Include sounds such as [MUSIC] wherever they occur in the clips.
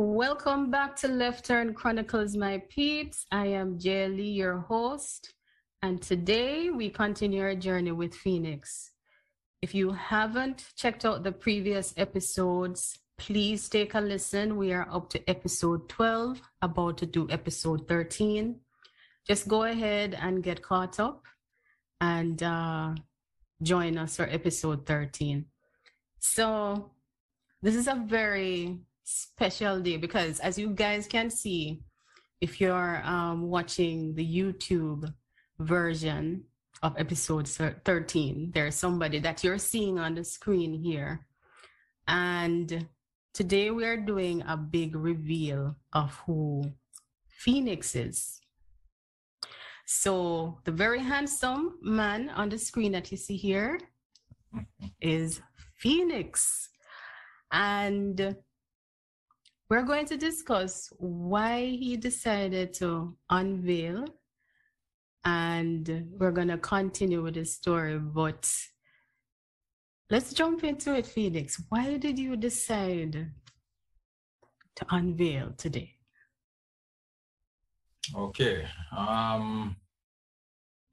Welcome back to Left Turn Chronicles, my peeps. I am Jay Lee, your host, and today we continue our journey with Phoenix. If you haven't checked out the previous episodes, please take a listen. We are up to episode 12, about to do episode 13. Just go ahead and get caught up and uh, join us for episode 13. So, this is a very special day because, as you guys can see, if you're um, watching the YouTube version of episode 13, there's somebody that you're seeing on the screen here. And today we are doing a big reveal of who Phoenix is. So, the very handsome man on the screen that you see here is Phoenix. And we're going to discuss why he decided to unveil and we're going to continue with the story. But let's jump into it, Phoenix. Why did you decide to unveil today? Okay. Um,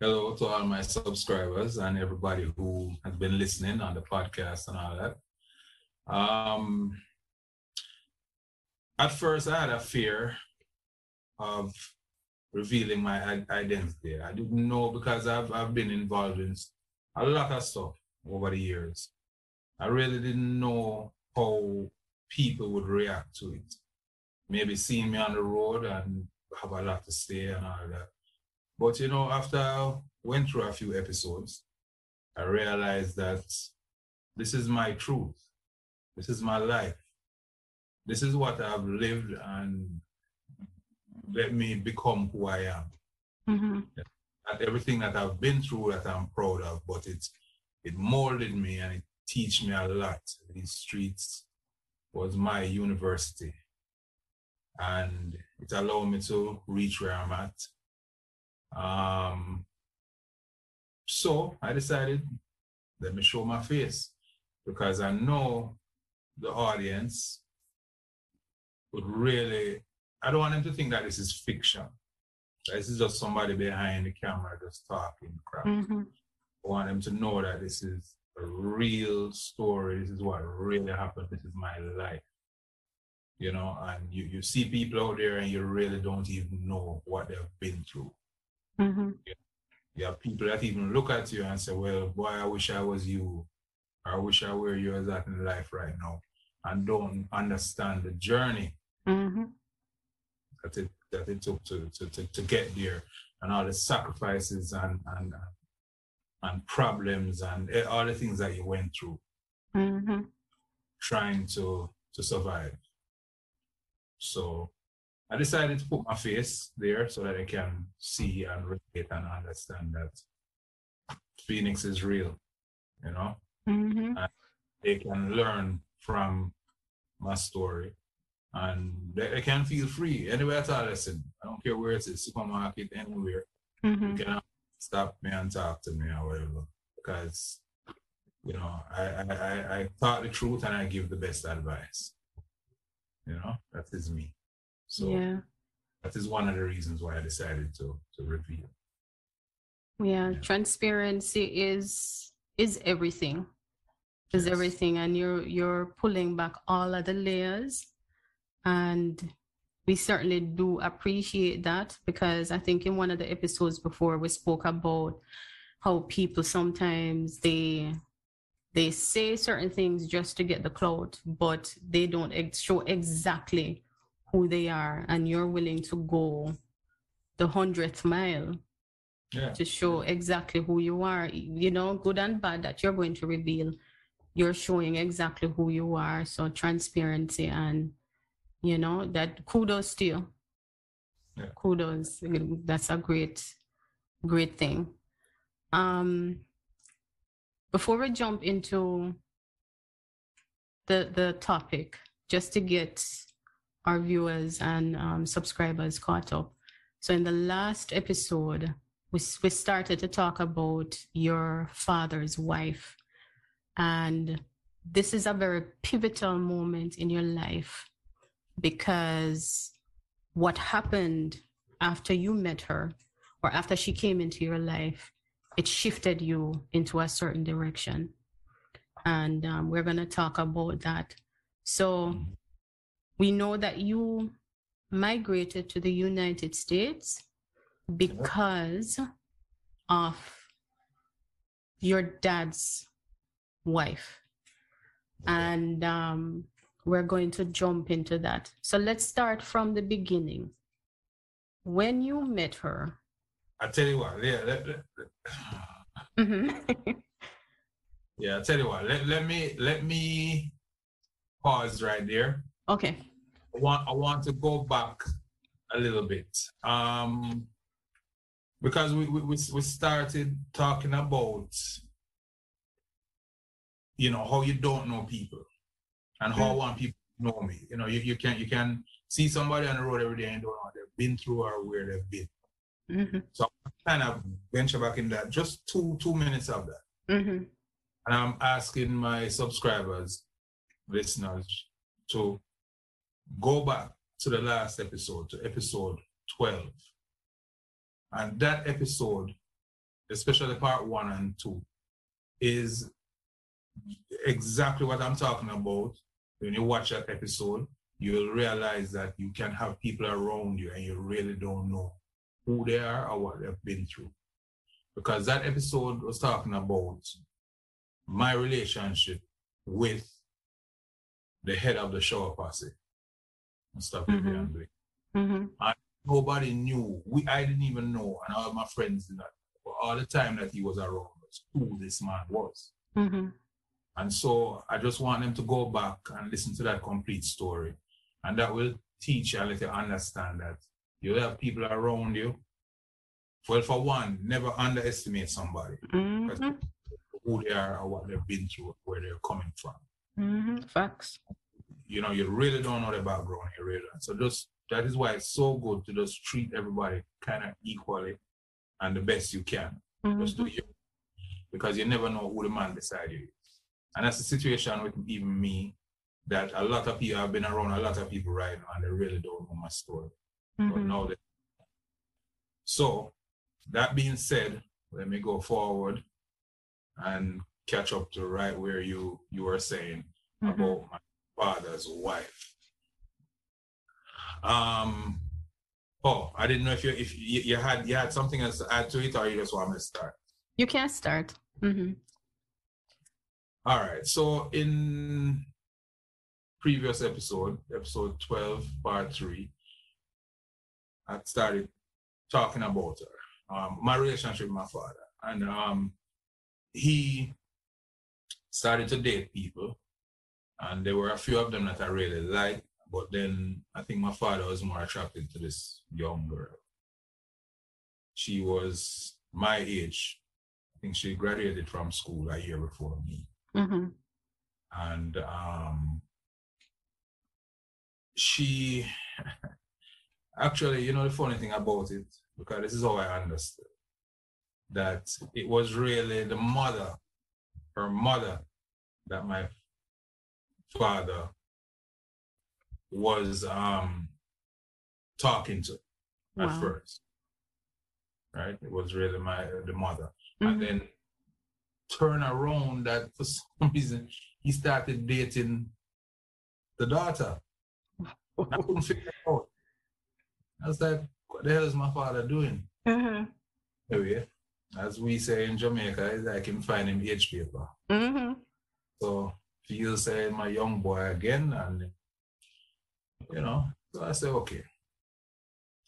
hello to all my subscribers and everybody who has been listening on the podcast and all that. Um, at first, I had a fear of revealing my identity. I didn't know because I've, I've been involved in a lot of stuff over the years. I really didn't know how people would react to it. Maybe seeing me on the road and have a lot to say and all that. But you know, after I went through a few episodes, I realized that this is my truth. This is my life. This is what I've lived and let me become who I am. Mm-hmm. Not everything that I've been through that I'm proud of, but it it molded me and it teach me a lot. These streets was my university. And it allowed me to reach where I'm at. Um, so I decided, let me show my face because I know the audience would really I don't want them to think that this is fiction. This is just somebody behind the camera just talking crap. Mm-hmm. I want them to know that this is a real story. This is what really happened. This is my life. You know, and you, you see people out there and you really don't even know what they've been through. Mm-hmm. You, you have people that even look at you and say, Well, boy, I wish I was you. I wish I were you as that in life right now. And don't understand the journey. Mm-hmm. That it that it took to, to, to, to get there and all the sacrifices and and and problems and all the things that you went through. Mm-hmm. trying to to survive. So i decided to put my face there so that i can see and relate and understand that phoenix is real you know? Mm-hmm. and they can learn from my story and they, they, can feel free anywhere at all. Listen, I don't care where it is, supermarket, anywhere. Mm-hmm. You can stop me and talk to me or whatever. Because, you know, I, I, I, I talk the truth and I give the best advice. You know, that is me. So yeah. that is one of the reasons why I decided to to reveal. Yeah, yeah. transparency is is everything. Is yes. everything and you're you're pulling back all of the layers and we certainly do appreciate that because I think in one of the episodes before we spoke about how people sometimes they they say certain things just to get the clout, but they don't ex- show exactly who they are, and you're willing to go the hundredth mile yeah. to show exactly who you are. You know, good and bad that you're going to reveal. You're showing exactly who you are. So transparency and you know that kudos to you. Yeah. kudos. That's a great great thing. Um before we jump into the the topic just to get our viewers and um, subscribers caught up. So in the last episode we, we started to talk about your father's wife. And this is a very pivotal moment in your life because what happened after you met her or after she came into your life, it shifted you into a certain direction. And um, we're going to talk about that. So we know that you migrated to the United States because of your dad's wife. And um, we're going to jump into that. So let's start from the beginning. When you met her, I tell you what, yeah, let, let, let- Mhm. [LAUGHS] yeah. I tell you what, let, let me let me pause right there. okay. I want I want to go back a little bit. Um because we we, we we started talking about you know how you don't know people and how want people to know me. You know, you, you can you can see somebody on the road every day and don't know what they've been through or where they've been. hmm So I kind of venture back in that just two two minutes of that. hmm And I'm asking my subscribers, listeners, to go back to the last episode, to episode 12. And that episode, especially part one and two, is exactly what I'm talking about. When you watch that episode, you'll realize that you can have people around you and you really don't know who they are or what they've been through. Because that episode was talking about my relationship with the head of the shower posse. Stop it, Mhm. Blake. hmm Nobody knew. We I didn't even know, and all my friends did not. All the time that he was around us, who this man was. hmm And so I just want them to go back and listen to that complete story. And that will teach you and let you understand that you have people around you. Well, for one, never underestimate somebody, hmm who they are or what they've been through, where they're coming from. hmm Facts. you know, you really don't know the background, you really don't. So just that is why it's so good to just treat everybody kind of equally and the best you can. Just do you. Because you never know who the man beside you is. And that's the situation with even me, that a lot of people have been around a lot of people right now and they really don't know my story. But Mhm. now they so that being said, let me go forward and catch up to right where you you were saying Mhm. about my father's wife. Um. Oh, I didn't know if you if you, you had you had something else to add to it, or you just want me to start. You can start. hmm All right. So in previous episode, episode twelve, part three, I started talking about her, um, my relationship with my father, and um, he started to date people, and there were a few of them that I really liked. But then I think my father was more attracted to this young girl. She was my age. I think she graduated from school a year before me. Hmm And um, she [LAUGHS] actually, you know, the funny thing about it, because this is how I understood, that it was really the mother, her mother, that my father was um talking to at first. Right? It was really my the mother. Mhm. And then turn around that for some [LAUGHS] reason he started dating the daughter. I couldn't figure it out. I was like, what the hell is my father doing? Mhm. Anyway, as we say in Jamaica, it's like him find him age paper. Mhm. So feel saying my young boy again, and you know, so I said, okay.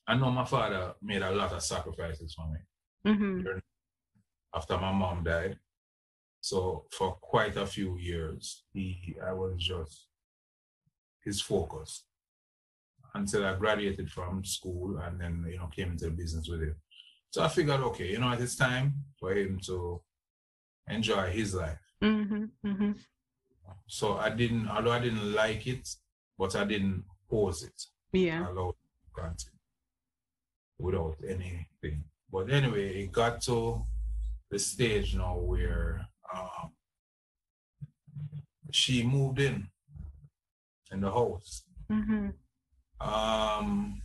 I know my father made a lot of sacrifices for me Mhm. after my mom died. So for quite a few years, he I was just his focus until I graduated from school and then you know came into the business with him. So I figured, okay, you know, it's time for him to enjoy his life. Mhm. Mhm. So I didn't, although I didn't like it, but I didn't pause it. Yeah. I allowed it continue without anything. But anyway, it got to the stage now where um, she moved in in the house. Mhm. um,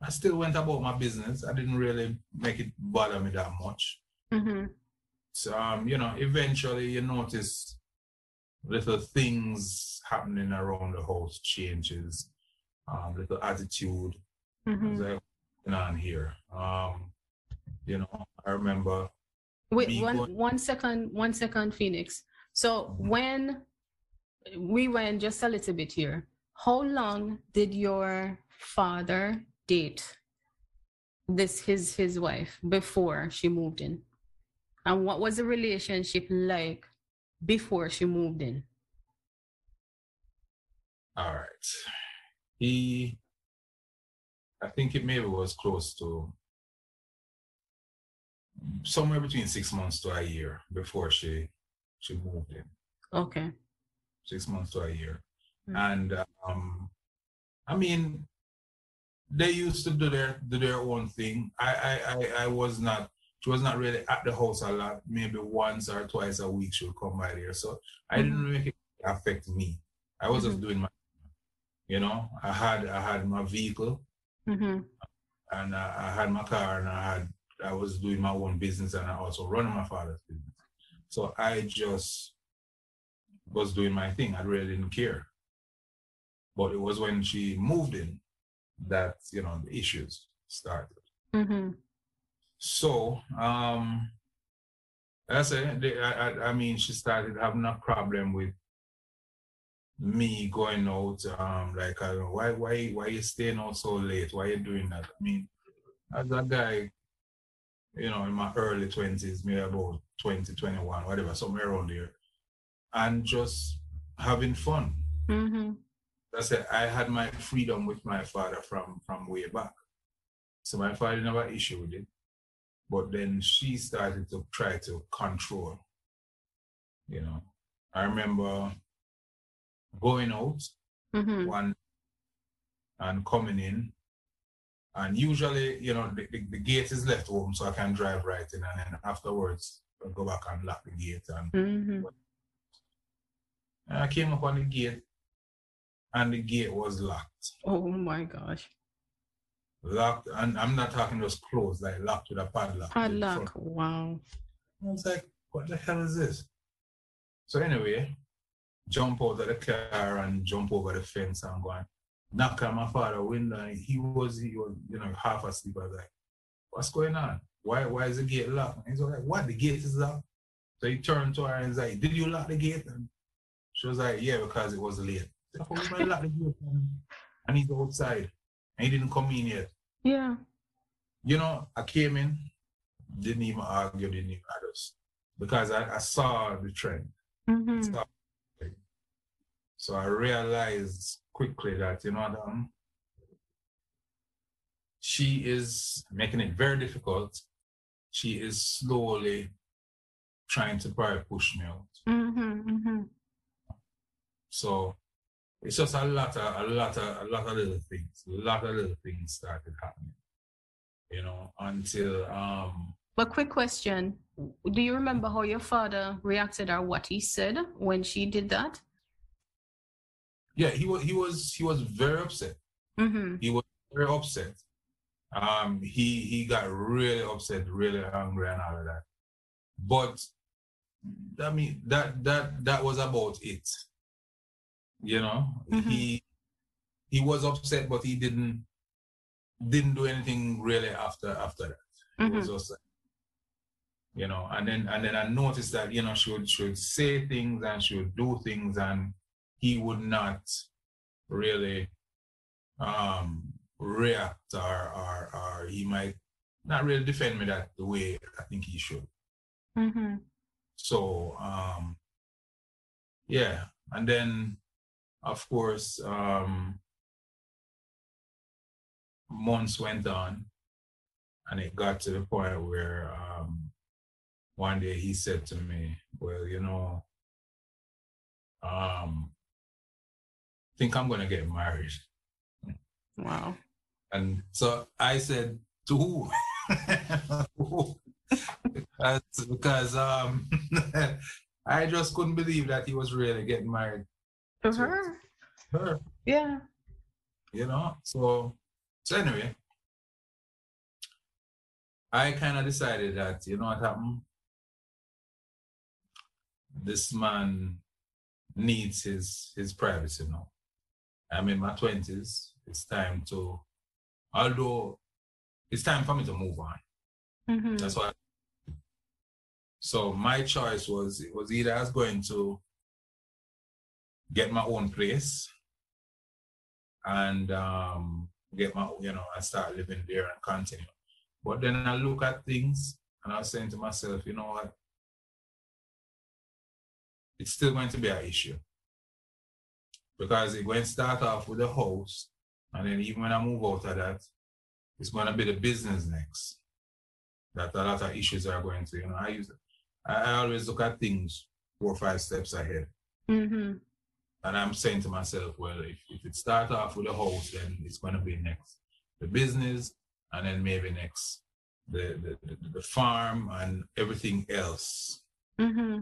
I still went about my business. I didn't really make it bother me that much. Mm-hmm. So, um, you know, eventually you notice little things happening around the house, changes, um, little attitude Mm-hmm. on here. Um, you know, I remember Wait, one going- one second, one second, Phoenix. So Mhm. when we went just a little bit here, how long did your father date this his his wife before she moved in? And what was the relationship like before she moved in? All right. He, I think it maybe was close to somewhere between six months to a year before she she moved in. Okay. Six months to a year, Mm. and um, I mean, they used to do their do their own thing. I I I, I was not. She was not really at the house a lot. Maybe once or twice a week she would come by there. So I didn't make it affect me. I was just doing my, you know, I had I had my vehicle Mm-hmm. and I, I had my car and I had I was doing my own business and I also running my father's business. So I just was doing my thing. I really didn't care. But it was when she moved in that you know the issues started. Mm-hmm. So um that's it. They- I, I, I mean, she started having a problem with me going out. Um, like, I why, why, why you staying out so late? Why you doing that? I mean, as a guy, you know, in my early twenties, maybe about 20, 21, whatever, somewhere around there, and just having fun. Mm-hmm. That's it. I had my freedom with my father from from way back. So my father never issue with it. But then she started to try to control. You know. I remember going out Mm-hmm. one and coming in. And usually, you know, the, the, the gate is left open so I can drive right in and then afterwards I go back and lock the gate and Mm-hmm. and I came up on the gate and the gate was locked. Oh my gosh. locked, and I'm not talking just closed, like locked with a padlock. Padlock. Wow. I was like, what the hell is this? So anyway, jump out of the car and jump over the fence and go and knock on my father's window. And he was, he was, you know, half asleep. I was like, what's going on? Why, why is the gate locked? And he's like, what? The gate is locked. So he turned to her and he's like, did you lock the gate? And she was like, yeah, because it was late. I said, "How lock the gate? And- he's outside. And he didn't come in yet. Yeah. You know, I came in, didn't even argue, didn't even others. Because I, I saw the trend. Mm-hmm. Saw the thing. So I realized quickly that, you know, she is making it very difficult. She is slowly trying to probably push me out. Mm-hmm. Mm-hmm. So it's just a lot of a lot of a lot of little things. A lot of little things started happening. You know, until um But quick question. Do you remember how your father reacted or what he said when she did that? Yeah, he was he was he was very upset. Mm-hmm. He was very upset. Um he he got really upset, really angry and all of that. But I mean that that that was about it. You know, Mhm. he he was upset, but he didn't didn't do anything really after after that. It was just you know, and then and then I noticed that you know she would she would say things and she would do things and he would not really um react or or or he might not really defend me that the way I think he should. Mm-hmm. So um yeah, and then of course um months went on and it got to the point where um one day he said to me, Well, you know, um think I'm gonna get married. Wow. And so I said, To who? [LAUGHS] Because, um [LAUGHS] I just couldn't believe that he was really getting married To To- her? her. Yeah. you know. So, so anyway, I kind of decided that you know what happened. This man needs his his privacy now. I'm in my twenties. It's time to, although it's time for me to move on. Mm-hmm. That's why. So my choice was it was either I was going to get my own place and um, get my you know I start living there and continue. But then I look at things and I was saying to myself, you know what? It's still going to be an issue. Because it going to start off with the house, and then even when I move out of that, it's going to be the business next. That a lot of issues are going to, you know, I use I, always look at things four or five steps ahead. Mm-hmm. And I'm saying to myself, well, if, if it starts off with a house, then it's going to be next the business, and then maybe next the, the, the, the farm and everything else. Mm-hmm.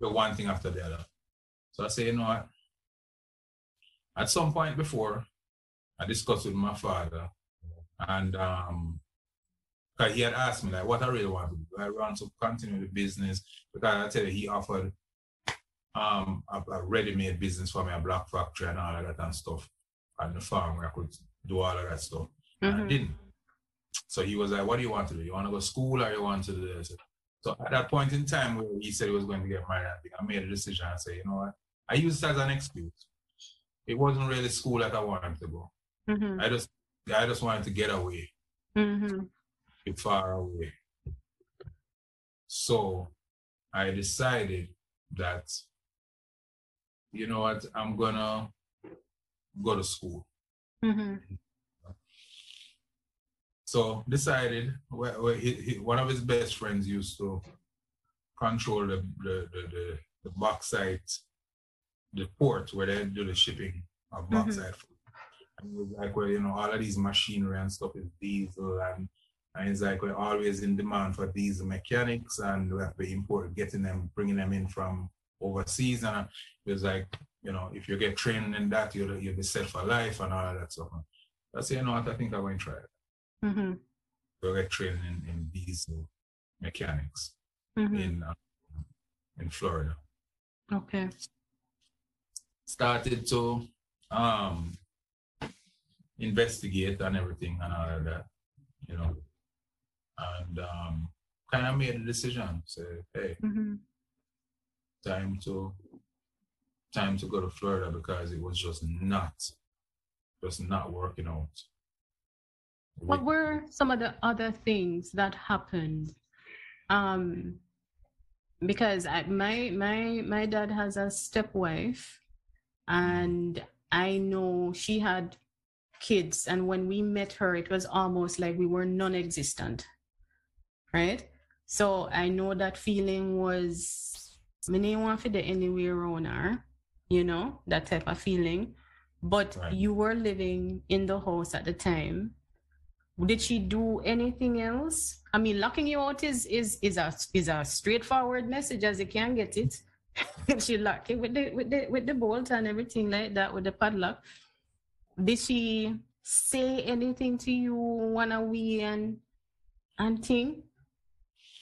The one thing after the other. So I say, you know what? At some point before, I discussed with my father, and um, because he had asked me like what I really want to do. I want to continue the business because I tell you he offered um a, a ready-made business for me, a black factory and all of that and stuff, and the farm where I could do all of that stuff. And I didn't. So he was like, "What do you want to do? You want to go to school or you want to do this?" So at that point in time where he said he was going to get married, I think I made a decision I say, "You know what? I used it as an excuse. It wasn't really school that I wanted to go. Mm-hmm. I just I just wanted to get away." Mm-hmm. far away. So I decided that, you know what, I'm gonna go to school. Mm-hmm. So decided, well, well, he, he, one of his best friends used to control the the, the, the, the bauxite, the port where they do the shipping of Mhm. bauxite. Was like, well, you know, all of these machinery and stuff is diesel and and it's like we're always in demand for diesel mechanics and we have to import getting them, bringing them in from overseas. And it was like, you know, if you get trained in that, you'll, you'll be set for life and all of that stuff. I said, you know what, I think I'm going to try it. Mm-hmm. We'll get trained in, in diesel mechanics Mm-hmm. in uh, in Florida. Okay. Started to um, investigate and everything and all of that, you know, and um, kind of made a decision. Say, hey, Mm-hmm. time to time to go to Florida because it was just not just not working out. What were some of the other things that happened? Um, because I, my my my dad has a stepwife, and I know she had kids, and when we met her, it was almost like we were non-existent, right? So I know that feeling was me didn't want to fit anywhere around her, you know, that type of feeling. But Right. you were living in the house at the time did she do anything else? I mean, locking you out is is is a is a straightforward message as you can get it. [LAUGHS] she it with the with the with the bolt and everything like that with the padlock. Did she say anything to you one a wee and and thing?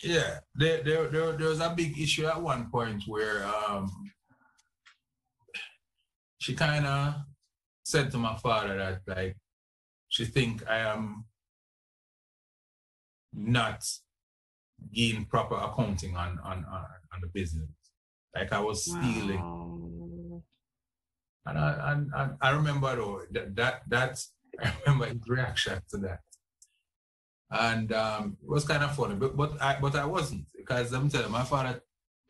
Yeah, there, there, there, there was a big issue at one point where um, she kind of said to my father that like she think I am not giving proper accounting on on, on the business. Like I was stealing. Wow. And I, and, and I remember though that, that that [LAUGHS] I remember his reaction to that. And um, it was kind of funny, but but I but I wasn't because I'm telling you, my father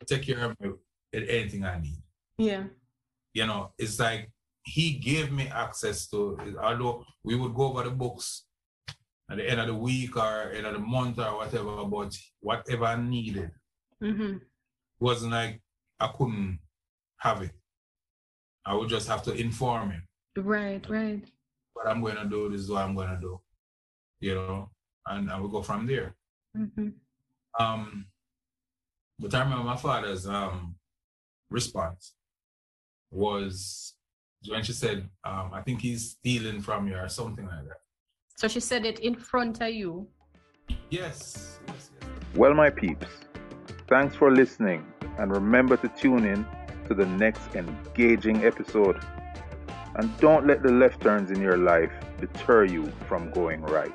take care of me anything I need. Yeah. You know, it's like he gave me access to although we would go over the books at the end of the week or end of the month or whatever, but whatever I needed Mm-hmm. wasn't like I couldn't have it. I would just have to inform him. Right, right. what I'm going to do, this is what I'm going to do, you know, and I will go from there. Mm-hmm. Um, but I remember my father's um, response was when she said, um, I think he's stealing from you or something like that. So she said it in front of you. Yes. yes, yes. Well, my peeps, thanks for listening and remember to tune in to the next engaging episode. And don't let the left turns in your life deter you from going right.